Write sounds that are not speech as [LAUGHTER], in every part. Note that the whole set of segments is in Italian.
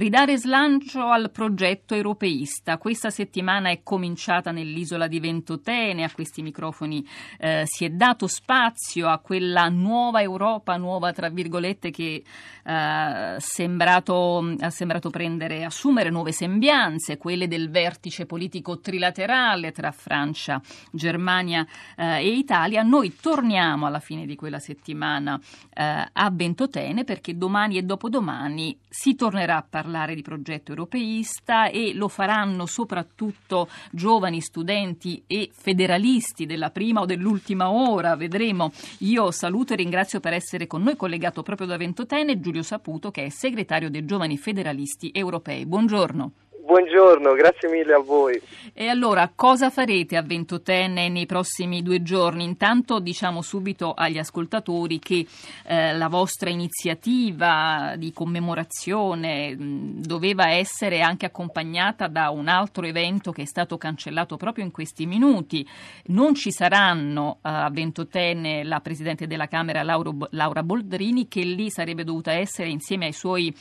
Ridare slancio al progetto europeista. Questa settimana è cominciata nell'isola di Ventotene, a questi microfoni eh, si è dato spazio a quella nuova Europa, nuova tra virgolette, che eh, sembrato, ha sembrato prendere, assumere nuove sembianze, quelle del vertice politico trilaterale tra Francia, Germania eh, e Italia. Noi torniamo alla fine di quella settimana eh, a Ventotene perché domani e dopodomani si tornerà a parlare parlare di progetto europeista e lo faranno soprattutto giovani studenti e federalisti della prima o dell'ultima ora, vedremo. Io saluto e ringrazio per essere con noi collegato proprio da Ventotene Giulio Saputo che è segretario dei giovani federalisti europei. Buongiorno. Buongiorno, grazie mille a voi. E allora, cosa farete a Ventotene nei prossimi due giorni? Intanto diciamo subito agli ascoltatori che eh, la vostra iniziativa di commemorazione mh, doveva essere anche accompagnata da un altro evento che è stato cancellato proprio in questi minuti. Non ci saranno uh, a Ventotene la Presidente della Camera Lauro, Laura Boldrini, che lì sarebbe dovuta essere insieme ai suoi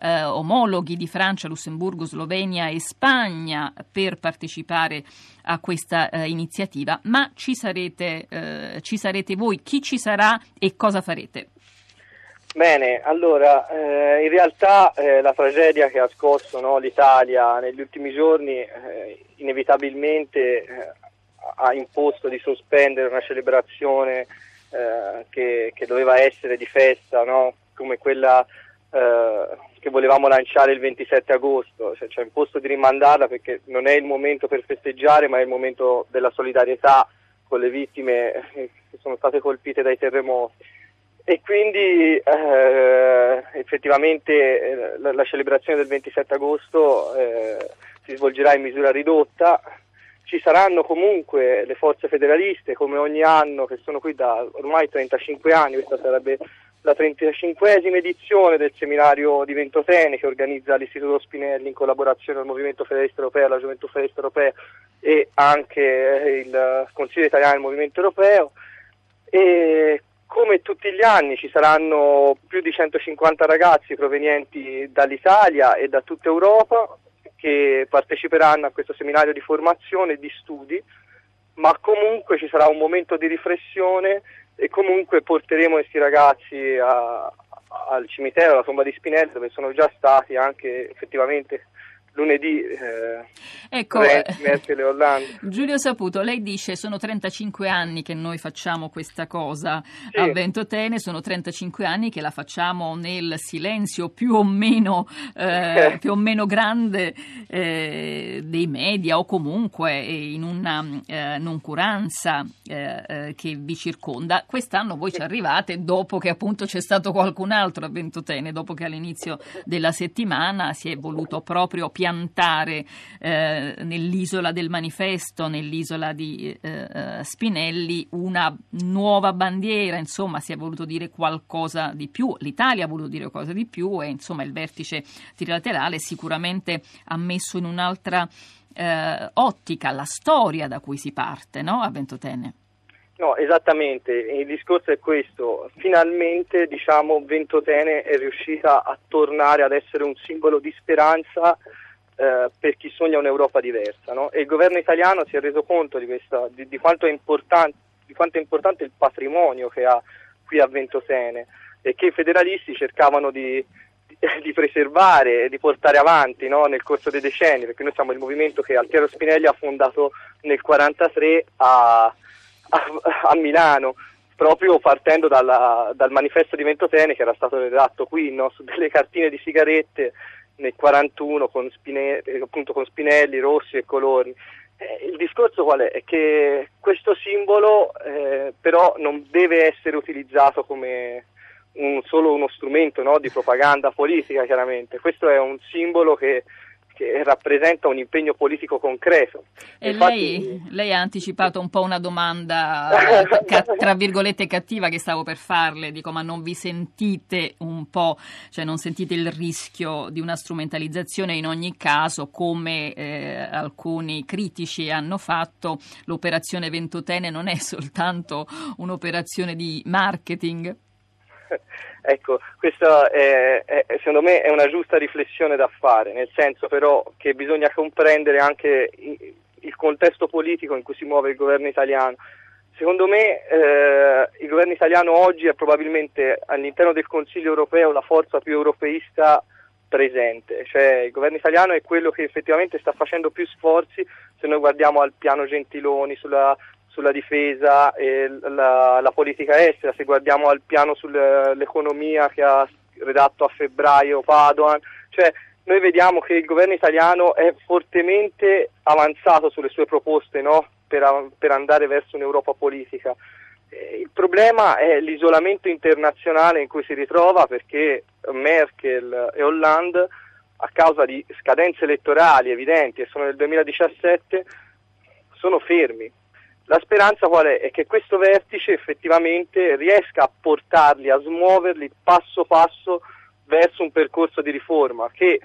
eh, omologhi di Francia, Lussemburgo, Slovenia e Spagna per partecipare a questa eh, iniziativa, ma ci sarete, eh, ci sarete voi, chi ci sarà e cosa farete? Bene, allora, eh, in realtà eh, la tragedia che ha scosso no, l'Italia negli ultimi giorni eh, inevitabilmente eh, ha imposto di sospendere una celebrazione eh, che, che, doveva essere di festa, no? come quella eh, che volevamo lanciare il 27 agosto, cioè ci ha imposto di rimandarla perché non è il momento per festeggiare ma è il momento della solidarietà con le vittime eh, che sono state colpite dai terremoti e quindi eh, effettivamente eh, la, la, celebrazione del 27 agosto eh, si svolgerà in misura ridotta. Ci saranno comunque le forze federaliste come ogni anno che sono qui da ormai 35 anni, questa sarebbe la 35esima edizione del seminario di Ventotene che organizza l'Istituto Spinelli in collaborazione il Movimento Federalista Europeo, la Gioventù Federalista Europea e anche eh, il Consiglio Italiano del Movimento Europeo. E come tutti gli anni ci saranno più di 150 ragazzi provenienti dall'Italia e da tutta Europa che parteciperanno a questo seminario di formazione e di studi, ma comunque ci sarà un momento di riflessione e comunque porteremo questi ragazzi a, al cimitero, alla tomba di Spinelli, dove sono già stati anche effettivamente lunedì eh, ecco, Merkel e Hollande. Giulio Saputo, lei dice sono 35 anni che noi facciamo questa cosa sì. a Ventotene, sono 35 anni che la facciamo nel silenzio più o meno, eh, [LAUGHS] più o meno grande eh, dei media o comunque in una eh, noncuranza eh, eh, che vi circonda. Quest'anno voi ci arrivate dopo che appunto c'è stato qualcun altro a Ventotene, dopo che all'inizio della settimana si è voluto proprio pianificare piantare eh, nell'isola del manifesto, nell'isola di eh, eh, Spinelli, una nuova bandiera, insomma si è voluto dire qualcosa di più, l'Italia ha voluto dire qualcosa di più e insomma il vertice trilaterale sicuramente ha messo in un'altra eh, ottica la storia da cui si parte no? a Ventotene. No, esattamente, il discorso è questo, finalmente diciamo, Ventotene è riuscita a tornare ad essere un simbolo di speranza eh, per chi sogna un'Europa diversa. No? E il governo italiano si è reso conto di, questa, di, di, quanto di, quanto è importante il patrimonio che ha qui a Ventotene e che i federalisti cercavano di, di preservare e di portare avanti no? nel corso dei decenni, perché noi siamo il movimento che Altiero Spinelli ha fondato nel 1943 a, a, a Milano proprio partendo dalla, dal manifesto di Ventotene che era stato redatto qui no? su delle cartine di sigarette nel 41 con, Spinelli, appunto con Spinelli, Rossi e Colori. Eh, il discorso qual è? È che questo simbolo eh, però non deve essere utilizzato come un, solo uno strumento no, di propaganda politica, chiaramente. Questo è un simbolo che che rappresenta un impegno politico concreto. E Infatti... lei, lei, ha anticipato un po' una domanda, [LAUGHS] tra virgolette, cattiva che stavo per farle, dico ma non vi sentite un po', cioè non sentite il rischio di una strumentalizzazione in ogni caso, come eh, alcuni critici hanno fatto, l'operazione Ventotene non è soltanto un'operazione di marketing? [LAUGHS] ecco, questa è, è, secondo me è una giusta riflessione da fare, nel senso però che bisogna comprendere anche il contesto politico in cui si muove il governo italiano. Secondo me eh, il governo italiano oggi è probabilmente all'interno del Consiglio europeo la forza più europeista presente, cioè il governo italiano è quello che effettivamente sta facendo più sforzi se noi guardiamo al piano Gentiloni sulla, sulla difesa e la, la, politica estera, se guardiamo al piano sull'economia che ha redatto a febbraio Padoan, cioè noi vediamo che il governo italiano è fortemente avanzato sulle sue proposte no? per, per andare verso un'Europa politica. Il problema è l'isolamento internazionale in cui si ritrova perché Merkel e Hollande, a causa di scadenze elettorali evidenti e sono nel 2017, sono fermi. La speranza qual è? È che questo vertice effettivamente riesca a portarli, a smuoverli passo passo verso un percorso di riforma che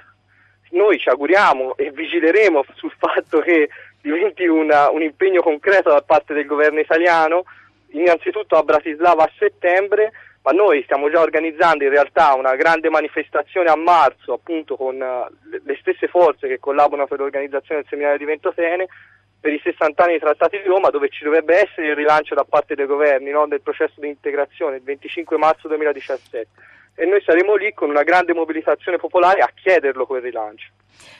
noi ci auguriamo e vigileremo sul fatto che diventi una, un impegno concreto da parte del governo italiano, innanzitutto a Bratislava a settembre, ma noi stiamo già organizzando in realtà una grande manifestazione a marzo, appunto con uh, le stesse forze che collaborano per l'organizzazione del seminario di Ventotene, per i 60 anni dei trattati di Roma, dove ci dovrebbe essere il rilancio da parte dei governi no, del processo di integrazione il 25 marzo 2017 e noi saremo lì con una grande mobilitazione popolare a chiederlo quel rilancio.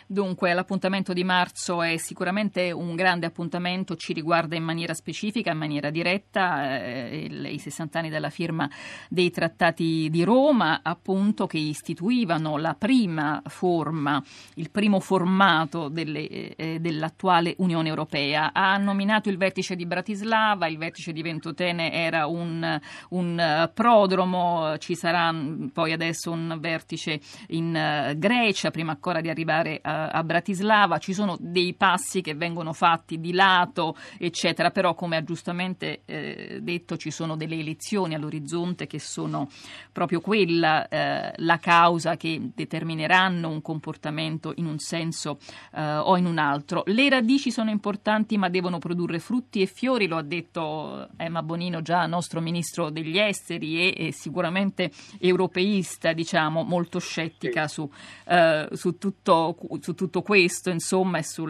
Dunque l'appuntamento di marzo è sicuramente un grande appuntamento, ci riguarda in maniera specifica, in maniera diretta, eh, i 60 anni dalla firma dei trattati di Roma, appunto che istituivano la prima forma, il primo formato delle, eh, dell'attuale Unione Europea. Ha nominato il vertice di Bratislava, il vertice di Ventotene era un, un prodromo, ci sarà poi adesso un vertice in uh, Grecia, prima ancora di arrivare a, a, Bratislava. Ci sono dei passi che vengono fatti di lato, eccetera, però come ha giustamente eh, detto ci sono delle elezioni all'orizzonte che sono proprio quella eh, la causa che determineranno un comportamento in un senso eh, o in un altro. Le radici sono importanti ma devono produrre frutti e fiori, lo ha detto Emma Bonino già nostro ministro degli esteri e, e sicuramente europeista, diciamo, molto scettica sì. su, eh, su, tutto, su, tutto, questo, insomma, e su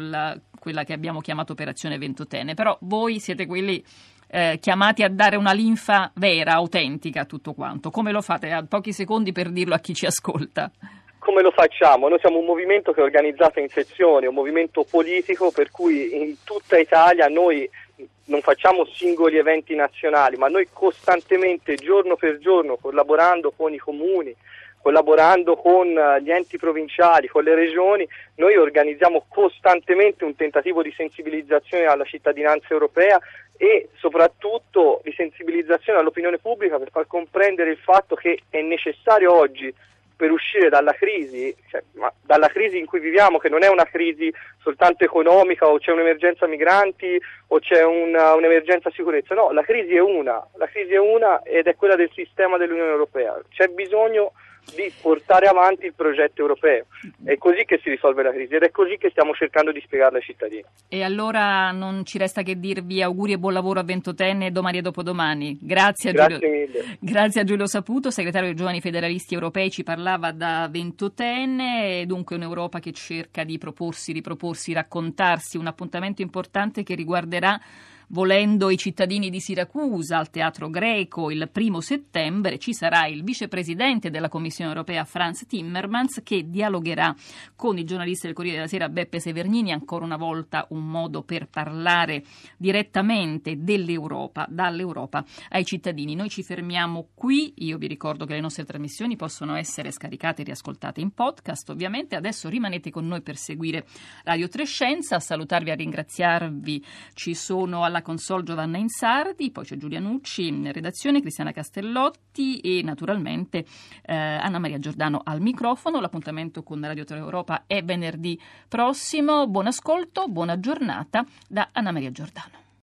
quella che abbiamo chiamato operazione Ventotene. Però voi siete quelli eh, chiamati a dare una linfa vera, autentica a tutto quanto. Come lo fate? A pochi secondi per dirlo a chi ci ascolta. Come lo facciamo? Noi siamo un movimento che è organizzato in sezioni, un movimento politico per cui in tutta Italia noi non facciamo singoli eventi nazionali, ma noi costantemente, giorno per giorno, collaborando con i comuni, collaborando con eh, gli enti provinciali, con le regioni, noi organizziamo costantemente un tentativo di sensibilizzazione alla cittadinanza europea e soprattutto di sensibilizzazione all'opinione pubblica per far comprendere il fatto che è necessario oggi per uscire dalla crisi, cioè, dalla crisi in cui viviamo, che non è una crisi soltanto economica o c'è un'emergenza migranti o c'è una, un'emergenza sicurezza, no, la crisi è una, la crisi è una ed è quella del sistema dell'Unione Europea. C'è bisogno di portare avanti il progetto europeo. È così che si risolve la crisi ed è così che stiamo cercando di spiegarla ai cittadini. E allora non ci resta che dirvi auguri e buon lavoro a Ventotenne domani e dopodomani. Grazie a, Grazie Giulio, Grazie a Giulio Saputo, segretario dei Giovani Federalisti Europei, ci parlava da Ventotenne, dunque un'Europa che cerca di proporsi, riproporsi, raccontarsi, un appuntamento importante che riguarderà Volendo i cittadini di Siracusa al Teatro Greco il primo settembre ci sarà il vicepresidente della Commissione europea Franz Timmermans che dialogherà con i giornalisti del Corriere della Sera Beppe Severnini, ancora una volta un modo per parlare direttamente dell'Europa, dall'Europa ai cittadini. Noi ci fermiamo qui, io vi ricordo che le nostre trasmissioni possono essere scaricate e riascoltate in podcast, ovviamente. Adesso rimanete con noi per seguire Radio Trescenza, a salutarvi e a ringraziarvi ci sono alla console Giovanna Insardi, poi c'è Giulia Nucci redazione, Cristiana Castellotti e naturalmente eh, Anna Maria Giordano al microfono. L'appuntamento con Radio 3 Europa è venerdì prossimo. Buon ascolto, buona giornata da Anna Maria Giordano.